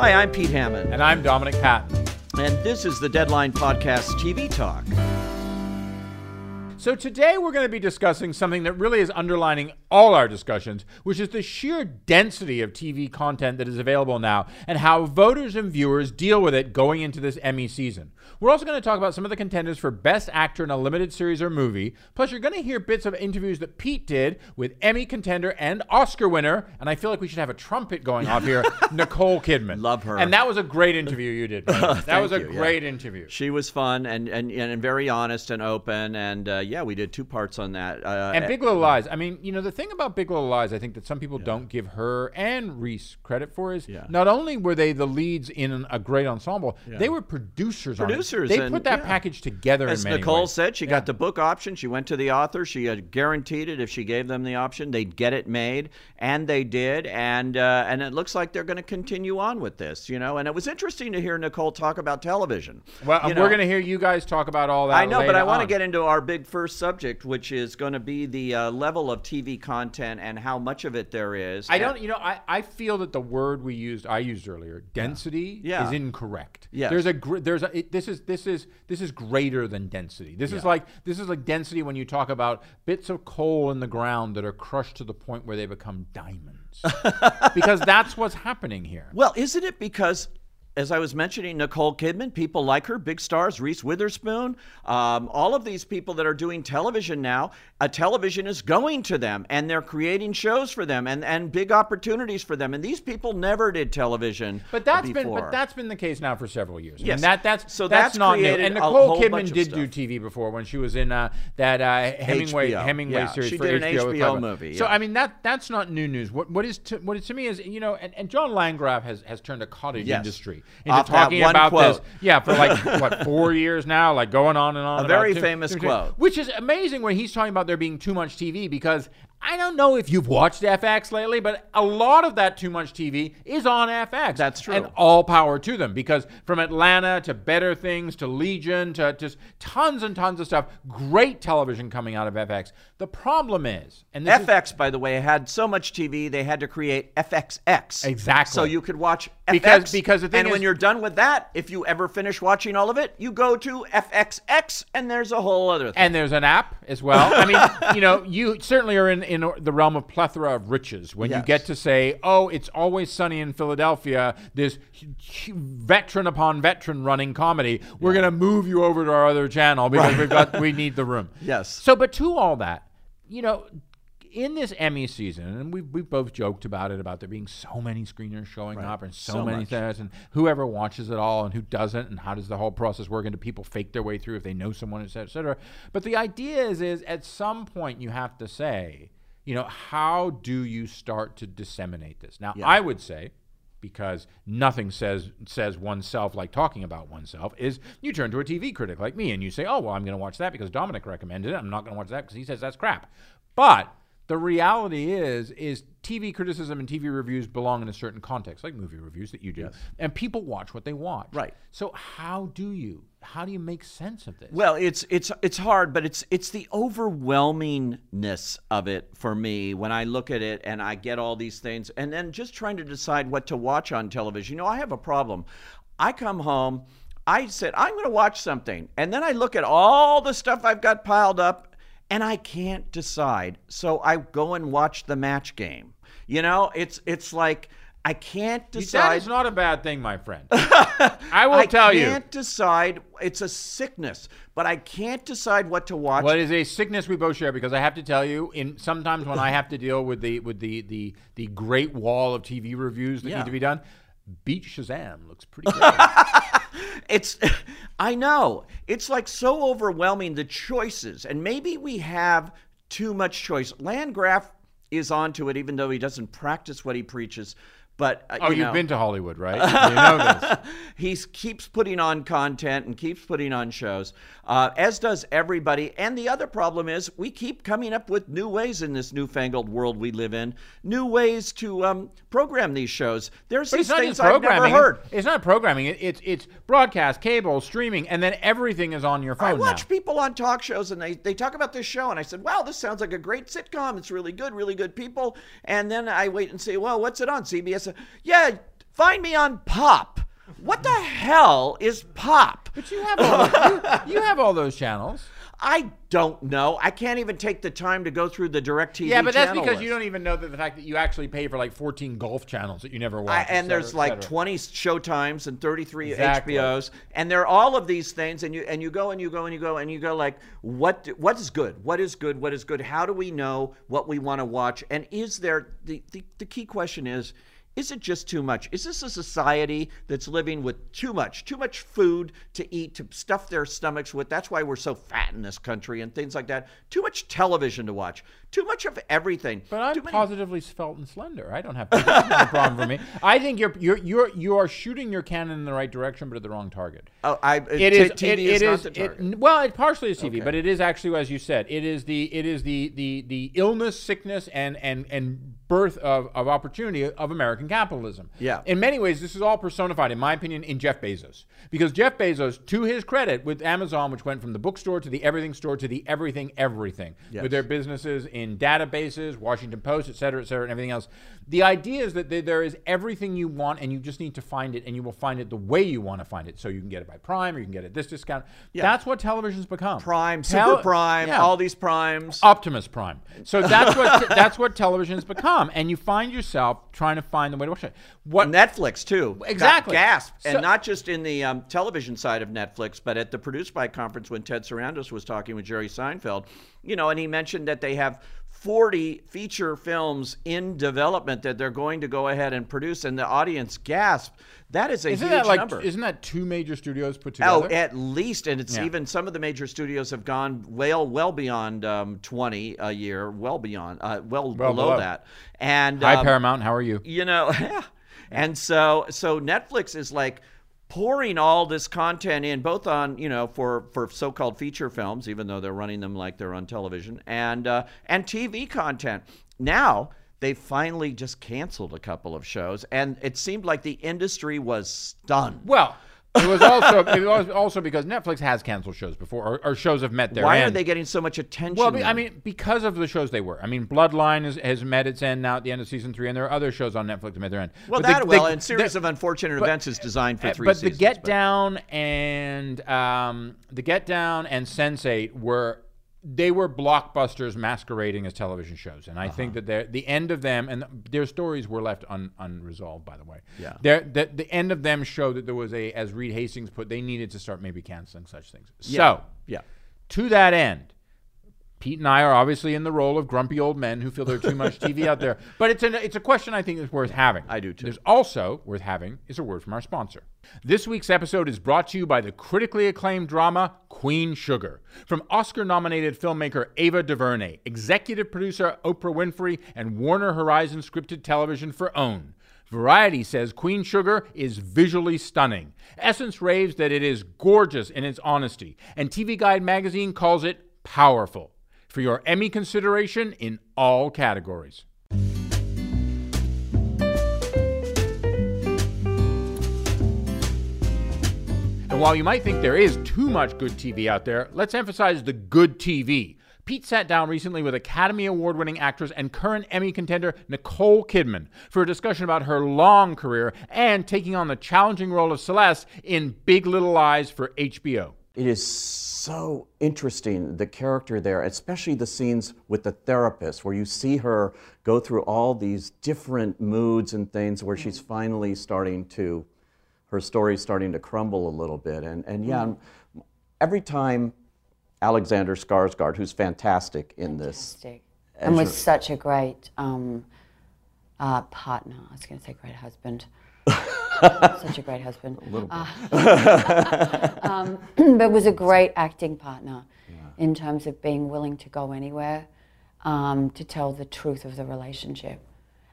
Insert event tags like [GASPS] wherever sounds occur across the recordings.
Hi, I'm Pete Hammond, And I'm Dominic Patten. and this is the Deadline Podcast TV Talk. So today we're going to be discussing something that really is underlining all our discussions, which is the sheer density of TV content that is available now and how voters and viewers deal with it going into this Emmy season. We're also going to talk about some of the contenders for Best Actor in a Limited Series or Movie. Plus, you're going to hear bits of interviews that Pete did with Emmy contender and Oscar winner, and I feel like we should have a trumpet going off here, [LAUGHS] Nicole Kidman. Love her. And that was a great interview you did. [LAUGHS] that was a you, yeah. great interview. She was fun and, and, and very honest and open, and uh, yeah, we did two parts on that. Uh, And Big Little Lies. I mean, you know, the thing about Big Little Lies, I think that some people don't give her and Reese credit for is Yeah. not only were they the leads in a great ensemble, they were producers. on it. Producers They and- put that yeah. package together. As Nicole ways. said, she got the book option. She went to the author. She had guaranteed it if she gave them the option, they'd get it made, and they did. And uh, and it looks like they're going to continue on with this, you know. And it was interesting to hear Nicole talk about television. Well, You we're going to hear you guys talk about all that. I know, but I want to get into our big first subject, which is going to be the uh, level of TV content and how much of it there is. I don't, you know, I, I feel that the word we used, I used earlier, density, Yeah. is incorrect. Yeah, There's a, gr- there's a, it, this is, this is, this is greater than density. This is like, this is like density when you talk about bits of coal in the ground that are crushed to the point where they become diamonds. [LAUGHS] because that's what's happening here. Well, isn't it because, as I was mentioning, Nicole Kidman, people like her, big stars, Reese Witherspoon, um, all of these people that are doing television now, a television is going to them and they're creating shows for them and, and big opportunities for them. And these people never did television But that's before. been but that's been the case now for several years. I mean, Yes. that that's So that's, that's not new. And Nicole Kidman did do. TV before when she was in uh, that uh, Hemingway HBO. Hemingway Yeah, series she for did an HBO. with HBO Clive Owen. movie, So. I mean that that's not new news. What what is to, what is to me is you know and, and John Landgraf has has turned a cottage Yes. industry into Off talking one about quote. this. Yeah, for like [LAUGHS] what four years now, like going on and on. A very too- famous too- quote. which is amazing when he's talking about there being too much TV because I don't know if you've watched FX lately, but a lot of that too much TV is on FX. That's true. And all power to them because from Atlanta to Better Things to Legion to just tons and tons of stuff, great television coming out of FX. The problem is, and this is, FX, by the way, had so much TV they had to create FXX. Exactly. So you could watch FX. Because- because the thing and when you're done with that, if you ever finish watching all of it, you go to FXX, and there's a whole other thing. and there's an app as well. I mean, [LAUGHS] you know, you certainly are in, in the realm of plethora of riches when you get to say, oh, it's always sunny in Philadelphia, this veteran upon veteran running comedy. We're going to move you over to our other channel because we've got, we [LAUGHS] need the room. Yes. So, but to all that, you know, in this Emmy season, and we we both joked about it about there being so many screeners showing up and so, So many things, and whoever watches it all and who doesn't, and how does the whole process work? And do people fake their way through if they know someone, et cetera, et cetera. But the idea is, is at some point you have to say, you know, how do you start to disseminate this? Now, I would say because nothing says says oneself like talking about oneself is you turn to a TV critic like me and you say, "Oh, well, I'm going to watch that because Dominic recommended it. I'm not going to watch that because he says that's crap." But the reality is is TV criticism and TV reviews belong in a certain context, like movie reviews that you do. And people watch what they watch. Right. So how do you how do you make sense of this? Well, it's it's it's hard, but it's it's the overwhelmingness of it for me when I look at it and I get all these things, and then just trying to decide what to watch on television. You know, I have a problem. I come home, I said I'm going to watch something, and then I look at all the stuff I've got piled up, and I can't decide. So I go and watch the match game. You know, it's it's like. I can't decide. is not a bad thing, my friend. [LAUGHS] I will I tell you. I can't decide. It's a sickness, but I can't decide what to watch. Well, it is a sickness we both share because I have to tell you, in sometimes when I have to deal with the with the the the great wall of TV reviews that Yeah. need to be done, Beat Shazam looks pretty [LAUGHS] good. It's, [LAUGHS] I know. It's like so overwhelming, the choices. And maybe we have too much choice. Landgraf is onto it, even though he doesn't practice what he preaches. But, uh, oh, you you've been to Hollywood, right? [LAUGHS] you know this. he keeps putting on content and keeps putting on shows, uh, as does everybody. And the other problem is we keep coming up with new ways in this newfangled world we live in, new ways to um, program these shows. There's these it's not things I've never programming. heard. It's not programming. It, it's it's broadcast, cable, streaming, and then everything is on your phone I watch now. people on talk shows and they, they talk about this show, and I said, wow, this sounds like a great sitcom. It's really good, really good people. And then I wait and say, well, what's it on? CBS? Yeah, Find me on Pop. What the hell is Pop? But you have all, you, you have all those channels. I don't know. I can't even take the time to go through the DirecTV. Yeah, but that's because list. you don't even know that the fact that you actually pay for like 14 golf channels that you never watch. I, and cetera, there's like 20 showtimes and 33 Exactly. HBOs and there are all of these things and you and you go and you go and you go and you go like what what is good what is good what is good how do we know what we want to watch and is there the, the the key question is is it just too much? Is this a society that's living with too much, too much food to eat, to stuff their stomachs with? That's why we're so fat in this country and things like that. Too much television to watch, too much of everything. But I'm many- positively svelte and slender. I don't have a problem for me. I think you're you're you're you are shooting your cannon in the right direction, but at the wrong target. Oh, I, uh, It t- is. TV it, is it not is- it- well, it partially is TV, Okay. but it is actually, as you said, it is the it is the the the illness, sickness, and and and birth of, of opportunity of American capitalism. Yeah. In many ways, this is all personified, in my opinion, in Jeff Bezos. Because Jeff Bezos, to his credit, with Amazon, which went from the bookstore to the everything store to the everything everything, Yes. with their businesses in databases, Washington Post, et cetera, et cetera, and everything else. The idea is that there- is everything you want, and you just need to find it, and you will find it the way you want to find it. So you can get it by Prime, or you can get it at this discount. Yeah. That's what television's become. Prime, Super Prime, yeah. all these primes. Optimus Prime. So that's what [LAUGHS] that's what television's become, and you find yourself trying to find the way to watch it. What Netflix too. Exactly. Gasp, So- and not just in the um, television side of Netflix, but at the Produced by conference when Ted Sarandos was talking with Jerry Seinfeld, you know, and he mentioned that they have 40 feature films in development that they're going to go ahead and produce, and the audience gasp. That is a isn't huge that like number. isn't that two major studios put together? Oh, at least, and it's Yeah. even some of the major studios have gone well, well beyond um, twenty a year, well beyond, uh, well, below, below. that. And Hi um, Paramount, how are you? you know [LAUGHS] yeah. and so so netflix is like pouring all this content in both on you know for for so-called feature films even though they're running them like they're on television and uh, and tv content. Now they finally just canceled a couple of shows and it seemed like the industry was stunned. Well, it was also it was also because Netflix has canceled shows before, or, or shows have met their why end. are they getting so much attention Well, be- I mean, because of the shows they were. I mean, Bloodline has, has met its end now at the end of season three, and there are other shows on Netflix that met their end. well But that the- well and series of unfortunate events is designed for Uh, three but seasons the Get but- Down and um, the Get Down and Sense8 were they were blockbusters masquerading as television shows, and I Uh-huh. think that the end of them and their stories were left un, unresolved. By the way, Yeah. The, the end of them showed that there was a, as Reed Hastings put, they needed to start maybe canceling such things. yeah. So yeah to that end, Pete and I are obviously in the role of grumpy old men who feel there's too much TV out there. [LAUGHS] But it's an it's a question I think is worth having. I do too. There's also worth having is a word from our sponsor. This week's episode is brought to you by the critically acclaimed drama Queen Sugar from Oscar-nominated filmmaker Ava DuVernay, executive producer Oprah Winfrey, and Warner Horizon scripted television for OWN. Variety says Queen Sugar is visually stunning. Essence raves that it is gorgeous in its honesty, and TV Guide magazine calls it powerful. For your Emmy consideration in all categories. And while you might think there is too much good TV out there, let's emphasize the good TV. Pete sat down recently with Academy Award winning actress and current Emmy contender Nicole Kidman for a discussion about her long career and taking on the challenging role of Celeste in Big Little Lies for HBO. It is so interesting, the character there, especially the scenes with the therapist, where you see her go through all these different moods and things, where she's finally starting to, her story's starting to crumble a little bit. And, and yeah, every time Alexander Skarsgård, who's fantastic in this, Fantastic. And was such a great um, uh, partner. I was going to say great husband. [LAUGHS] such a great husband. Uh, [LAUGHS] um, [CLEARS THROAT] but was a great acting partner in terms of being willing to go anywhere um, to tell the truth of the relationship.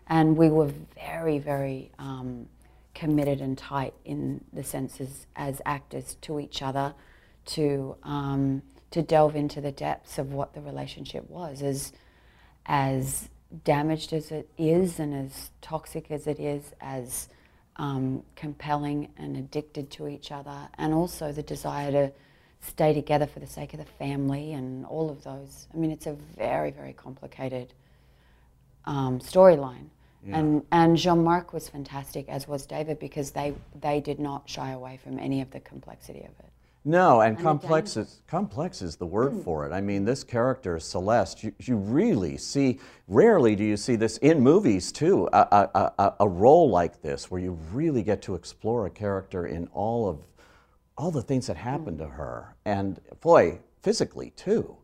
And we were very, very um, committed and tight in the senses as actors to each other to um, to delve into the depths of what the relationship was as as damaged as it is and as toxic as it is as um, compelling and addicted to each other and also the desire to stay together for the sake of the family and all of those. I mean it's a very very complicated um, storyline. And and Jean Marc was fantastic, as was David, because they they did not shy away from any of the complexity of it. No, and complex is, complex is the word Hmm. for it. I mean, this character, Celeste, you, you really see, rarely do you see this in movies too, a, a, a, a role like this where you really get to explore a character in all of, all the things that happened to her. And boy, physically too.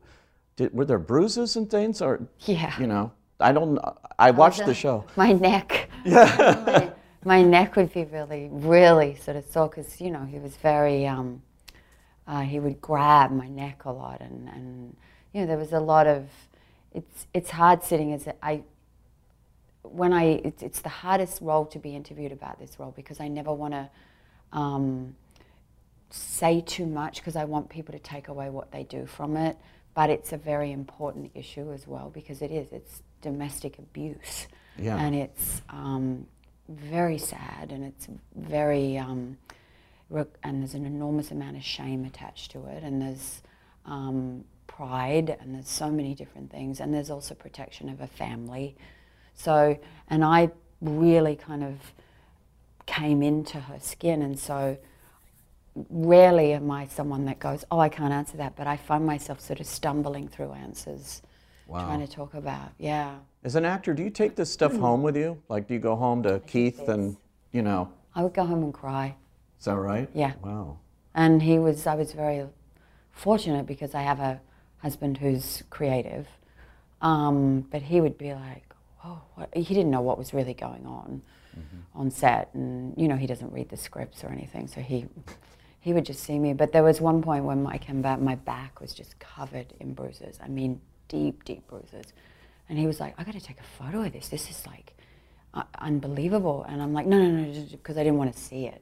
Did, were there bruises and things or, Yeah. you know, I don't, I watched the the- show. My neck. [LAUGHS] my, my neck would be really, really sort of sore because, you know, he was very, um, uh, he would grab my neck a lot. And, and, you know, there was a lot of, it's, it's hard sitting as a, I, when I, it's, it's the hardest role to be interviewed about this role because I never want to um, say too much because I want people to take away what they do from it. But it's a very important issue as well because it is. It's domestic abuse. Yeah. And it's um, very sad and it's very, um, and there's an enormous amount of shame attached to it. And there's um, pride and there's so many different things. And there's also protection of a family. So, and I really kind of came into her skin. And so rarely am I someone that goes, oh, I can't answer that. But I find myself sort of stumbling through answers, trying to talk about, yeah. As an actor, do you take this stuff home with you? Like, do you go home to Keith and, you know, I would go home and cry. Is that right? Yeah. Wow. And he was, I was very fortunate because I have a husband who's creative. Um, but he would be like, oh, what? he didn't know what was really going on on set. And, you know, he doesn't read the scripts or anything. So he, he would just see me. But there was one point when I came back, my back was just covered in bruises. I mean, deep, deep bruises. And he was like, I got to take a photo of this. This is like uh, unbelievable. And I'm like, no, no, no, because I didn't want to see it.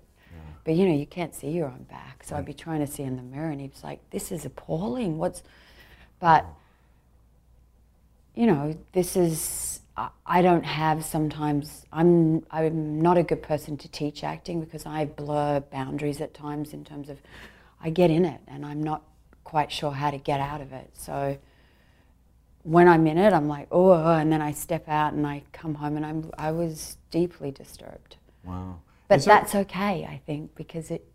But you know, you can't see your own back. So I'd be trying to see in the mirror, and he was like, "This is appalling. What's?" But you know, this is. I- I don't have sometimes. I'm. I'm not a good person to teach acting because I blur boundaries at times in terms of. I get in it, and I'm not quite sure how to get out of it. So when I'm in it, I'm like, oh, and then I step out and I come home, and I'm. I was deeply disturbed. Wow. But that's okay, I think, because it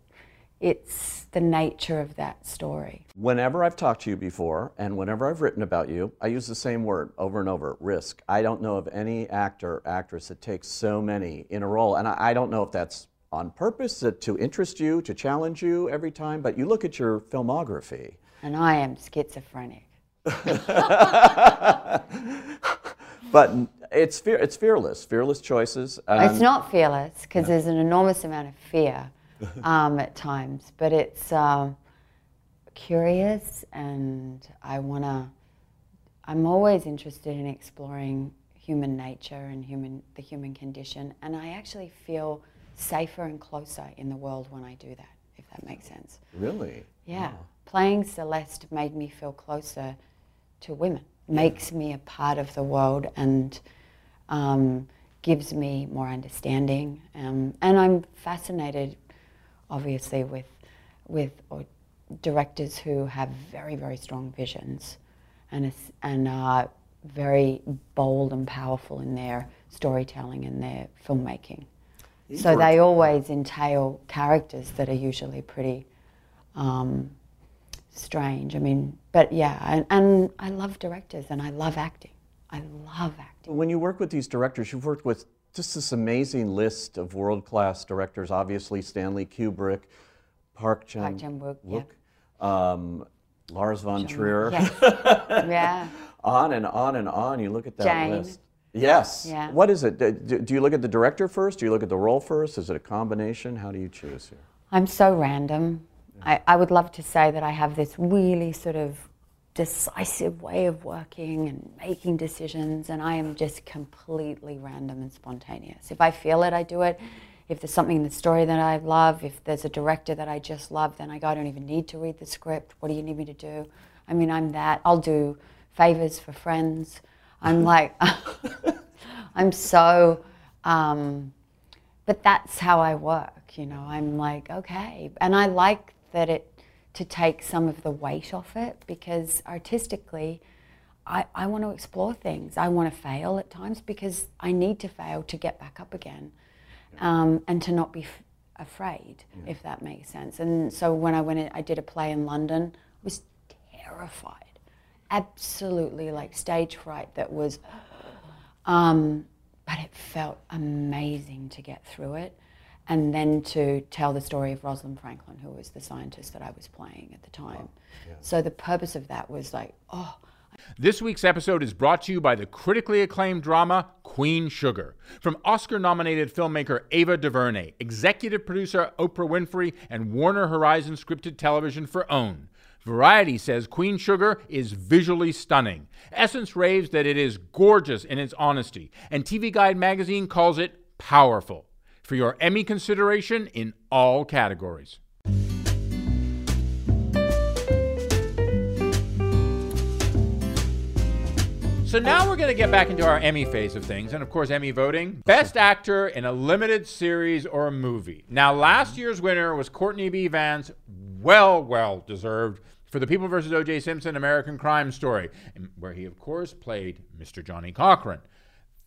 it's the nature of that story. Whenever I've talked to you before and whenever I've written about you, I use the same word over and over risk. I don't know of any actor, actress that takes so many in a role. And I, I don't know if that's on purpose to, to interest you, to challenge you every time, but you look at your filmography. And I am schizophrenic. [LAUGHS] But it's, fear, it's fearless, fearless choices. it's Um, not fearless because there's an enormous amount of fear [LAUGHS] um, at times, but it's um, curious, and I want to. I'm always interested in exploring human nature and human the human condition, and I actually feel safer and closer in the world when I do that. If that makes sense. really? Yeah. Playing Celeste made me feel closer to women, makes me a part of the world, and um, gives me more understanding. Um, and I'm fascinated, obviously, with, with or directors who have very, very strong visions and, and are very bold and powerful in their storytelling and their filmmaking. So they always entail characters that are usually pretty um, strange. I mean, but yeah, and, and I love directors and I love acting. I love acting. When you work with these directors, you've worked with just this amazing list of world class directors, obviously Stanley Kubrick, Park Chan Park Chan-wook, yeah. um, Lars von Trier. Yes. [LAUGHS] yeah. on and on and on. You look at that Jane. list. Yes. Yeah. What is it? Do, do you look at the director first? Do you look at the role first? Is it a combination? How do you choose here? I'm so random. I, I would love to say that I have this really sort of decisive way of working and making decisions, and I am just completely random and spontaneous. If I feel it, I do it. If there's something in the story that I love, if there's a director that I just love, then I go, I don't even need to read the script. What do you need me to do? I mean, I'm that. I'll do favors for friends. I'm [LAUGHS] like, [LAUGHS] I'm so. Um, but that's how I work, you know. I'm like, okay. And I like that it to take some of the weight off it because artistically I, I want to explore things. I want to fail at times because I need to fail to get back up again um, and to not be f- afraid, if that makes sense. And so when I went in, I did a play in London, I was terrified, absolutely like stage fright that was, [GASPS] um, but it felt amazing to get through it. And then to tell the story of Rosalind Franklin, who was the scientist that I was playing at the time. So the purpose of that was like, oh, This week's episode is brought to you by the critically acclaimed drama Queen Sugar. From Oscar nominated filmmaker Ava DuVernay, executive producer Oprah Winfrey, and Warner Horizon scripted television for OWN. Variety says Queen Sugar is visually stunning. Essence raves that it is gorgeous in its honesty, and TV Guide magazine calls it powerful. For your Emmy consideration in all categories. So now we're going to get back into our Emmy phase of things. And of course, Emmy voting. Best actor in a limited series or a movie. Now, last year's winner was Courtney B. Vance. Well, well deserved for The People vs. O.J. Simpson American Crime Story, where he, of course, played Mr. Johnnie Cochran.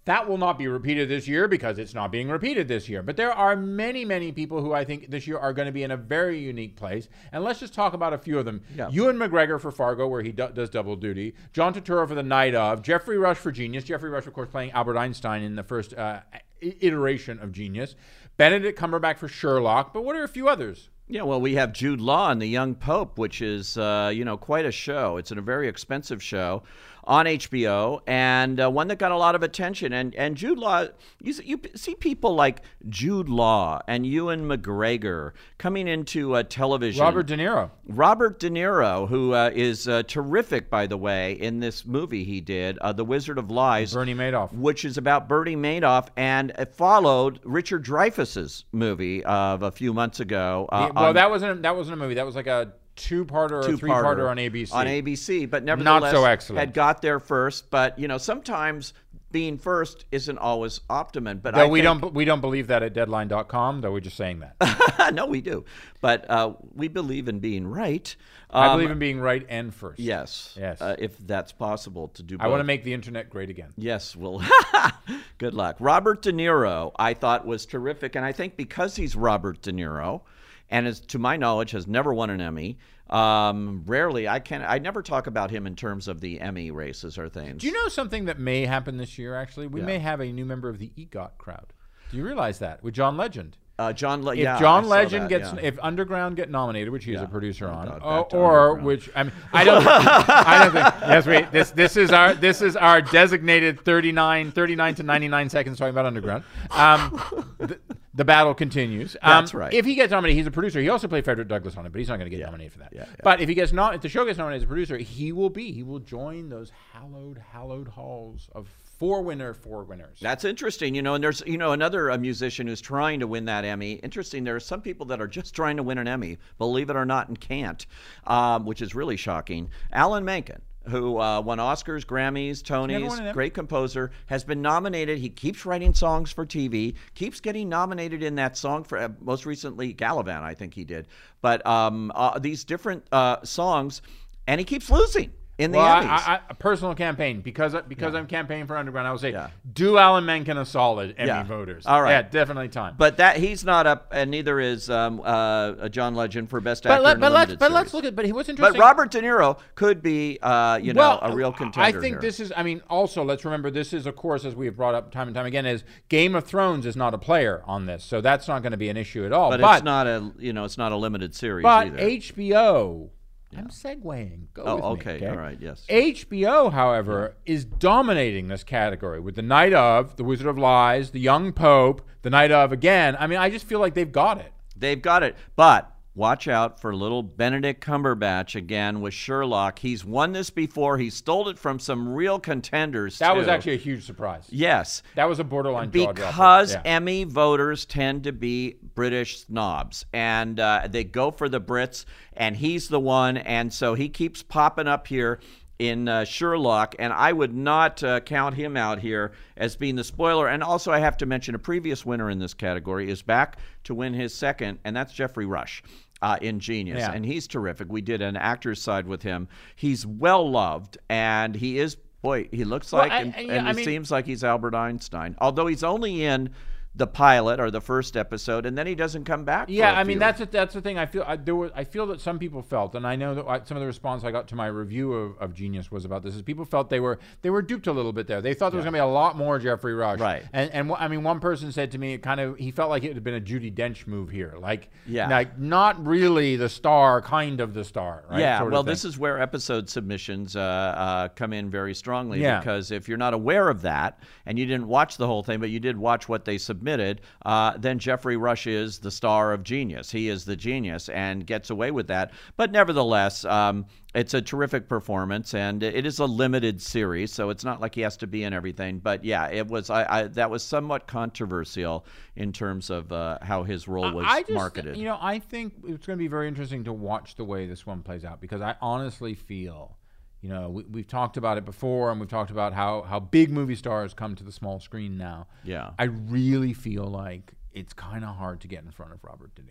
That will not be repeated this year because it's not being repeated this year. But there are many, many people who I think this year are going to be in a very unique place. And let's just talk about a few of them. Yeah. Ewan McGregor for Fargo, where he do- does double duty. John Turturro for The Night of. Geoffrey Rush for Genius. Geoffrey Rush, of course, playing Albert Einstein in the first uh, iteration of Genius. Benedict Cumberbatch for Sherlock. But what are a few others? Yeah, well, we have Jude Law and the Young Pope, which is uh, you know quite a show. It's a very expensive show on HBO and uh, one that got a lot of attention. And and Jude Law, you see, you see people like Jude Law and Ewan McGregor coming into uh, television. Robert De Niro. Robert De Niro, who uh, is uh, terrific, by the way, in this movie he did, uh, The Wizard of Lies, Bernie Madoff. which is about Bernie Madoff, and it followed Richard Dreyfuss's movie of a few months ago. uh, well, on- that wasn't a, that wasn't a movie. That was like a two-parter or a three-parter on ABC. On ABC, but Not nevertheless, so excellent. had got there first. But you know, sometimes being first isn't always optimum. But Though I we think- don't we don't believe that at Deadline.com. Though we're just saying that. [LAUGHS] no, we do. But uh, we believe in being right. I Um, believe in being right and first. Yes. Yes. Uh, if that's possible to do. I want to make the internet great again. Yes, well, [LAUGHS] good luck. Robert De Niro, I thought was terrific, and I think because he's Robert De Niro, and is, to my knowledge, has never won an Emmy. Um, rarely, I can, I never talk about him in terms of the Emmy races or things. Do you know something that may happen this year? Actually, we may have a new member of the EGOT crowd. Do you realize that with John Legend? Uh, John, Le- If yeah, John Legend that, gets, yeah. if Underground get nominated, which he is a producer Oh, on, God, or, or which I mean, I don't, I don't think. [LAUGHS] Yes, wait. This this is our this is our designated 39, 39 to ninety nine seconds talking about Underground. Um, the, the battle continues. Um, That's right. If he gets nominated, he's a producer. He also played Frederick Douglass on it, but he's not going to get nominated for that. yeah, yeah. But if he gets not, if the show gets nominated as a producer, he will be. He will join those hallowed, hallowed halls of four winner, four winners. That's interesting, you know. And there's, you know, another uh, musician who's trying to win that Emmy. Interesting. There are some people that are just trying to win an Emmy, believe it or not, and can't, um, which is really shocking. Alan Menken, who uh, won Oscars, Grammys, never won an Tonys, great composer, has been nominated. He keeps writing songs for TV, keeps getting nominated in that song for uh, most recently Galavant, I think he did. But um, uh, these different uh, songs, and he keeps losing in the Well, Emmys. I, I, a personal campaign because because I'm campaigning for Underground. I will say, Yeah. do Alan Menken a solid, Emmy Yeah. voters. All right. yeah, definitely time. But that he's not up, and neither is um, uh, John Legend for best but, actor let, in a but let's limited but let's look at but he what's But. Robert De Niro could be, uh, you know, a real contender. I think here. this is. I mean, also let's remember this is, of course, as we have brought up time and time again, is Game of Thrones is not a player on this, so that's not going to be an issue at all. but, But it's not a, you know, it's not a limited series but either. HBO. I'm segueing. Go oh, with me, okay, okay, all right, yes. HBO, however, is dominating this category with The Night of, The Wizard of Lies, The Young Pope, The Night of again. I mean, I just feel like they've got it. They've got it, but watch out for little Benedict Cumberbatch again with Sherlock. He's won this before. He stole it from some real contenders. That was actually a huge surprise. yes. That was a borderline because Yeah. Emmy voters tend to be British snobs, and uh, they go for the Brits, and he's the one, and so he keeps popping up here in uh, Sherlock, and I would not uh, count him out here as being the spoiler. And also, I have to mention a previous winner in this category is back to win his second, and that's Geoffrey Rush. Uh, in Genius, Yeah. and he's terrific. We did an actor's side with him. He's well loved, and he is boy, he looks Well, like, I- and, I- yeah, and I it mean- seems like he's Albert Einstein. Although he's only in the pilot or the first episode, and then he doesn't come back. Yeah, I mean that's a, that's the thing. I feel I, there was, I feel that some people felt, and I know that I, some of the response I got to my review of, of Genius was about this. Is people felt they were they were duped a little bit there. They thought there was going to be a lot more Geoffrey Rush. Right. And and I mean, one person said to me, it kind of he felt like it had been a Judi Dench move here, like Yeah. like not really the star, kind of the star. Right? Yeah, Sort well, this is where episode submissions uh, uh, come in very strongly Yeah. because if you're not aware of that and you didn't watch the whole thing, but you did watch what they submitted, uh, then Geoffrey Rush is the star of Genius. He is the genius and gets away with that. But nevertheless, um, it's a terrific performance, and it is a limited series, so it's not like he has to be in everything. But yeah, it was. I, I that was somewhat controversial in terms of uh, how his role was I just, marketed. You know, I think it's going to be very interesting to watch the way this one plays out because I honestly feel, you know, we, we've talked about it before and we've talked about how how big movie stars come to the small screen now. Yeah. I really feel like it's kind of hard to get in front of Robert De Niro.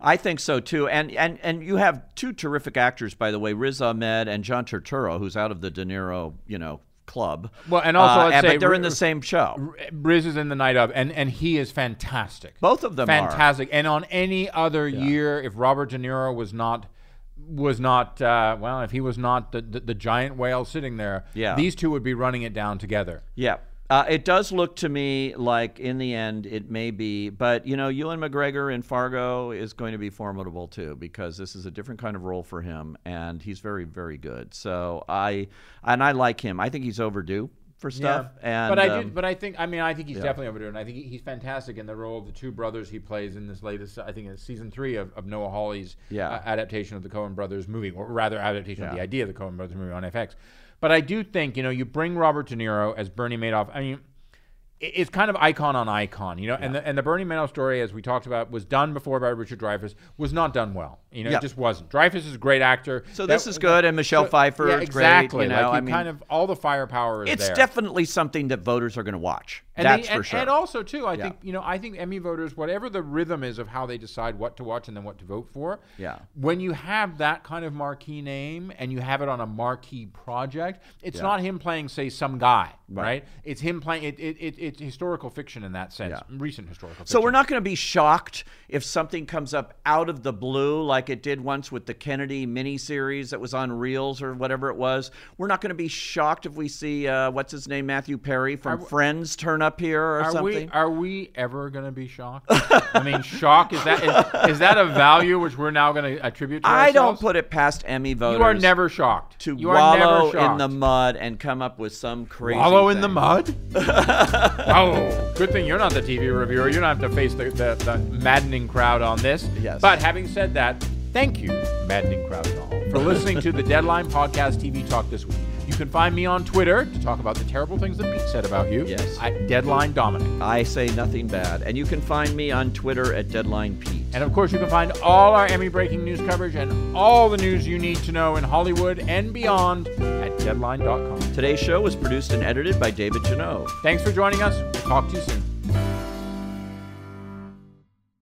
I think so too, and and and you have two terrific actors, by the way, Riz Ahmed and John Turturro, who's out of the De Niro, you know, club. Well, and also, Uh, let's and- say but they're in the same show. Riz is in the night of, and and he is fantastic. Both of them are. fantastic. And on any other year, if Robert De Niro was not was not uh, well, if he was not the, the the giant whale sitting there, Yeah. these two would be running it down together. Yeah. Uh, it does look to me like in the end it may be, but you know, Ewan McGregor in Fargo is going to be formidable too because this is a different kind of role for him, and he's very, very good. So I and I like him. I think he's overdue for stuff. And but I um, do, but I think I mean I think he's definitely overdoing. it. I think he's fantastic in the role of the two brothers he plays in this latest. I think it's season three of, of Noah Hawley's Yeah. uh, adaptation of the Coen Brothers movie, or rather adaptation of the idea of the Coen Brothers movie on FX. But I do think you know you bring Robert De Niro as Bernie Madoff. I mean. It's kind of icon on icon, you know, and the and the Bernie Madoff story, as we talked about, was done before by Richard Dreyfuss, was not done well. You know, Yeah. it just wasn't. Dreyfuss is a great actor. So That- this is good, and Michelle Pfeiffer yeah, is great, exactly. you know, like I mean- kind of all the firepower is it's there. definitely something that voters are going to watch. And That's they- for and, sure. And also too, I Yeah. think you know, I think Emmy voters, whatever the rhythm is of how they decide what to watch and then what to vote for. Yeah. When you have that kind of marquee name and you have it on a marquee project, it's not him playing, say, some guy, right? It's him playing. It, it, it, it's historical fiction in that sense, recent historical. fiction. So we're not going to be shocked if something comes up out of the blue, like it did once with the Kennedy miniseries that was on Reelz or whatever it was. We're not going to be shocked if we see uh, what's his name, Matthew Perry from Friends, turn up here or Are something. we are we ever going to be shocked? I mean, shock is that is, is that a value which we're now going to attribute to I don't put it past Emmy voters. You are never shocked. to you wallow in the mud and come up with some crazy. Wallow in the mud? [LAUGHS] oh, good thing you're not the TV reviewer. You don't have to face the, the, the maddening crowd on this. Yes. But having said that, thank you, maddening crowd all, for listening to the Deadline Podcast TV Talk this week. You can find me on Twitter to talk about the terrible things that Pete said about you. Yes. At Deadline Dominic. I say nothing bad, and you can find me on Twitter at Deadline Pete. And of course, you can find all our Emmy breaking news coverage and all the news you need to know in Hollywood and beyond at deadline.com. Today's show was produced and edited by David Janove. Thanks for joining us. We'll talk to you soon.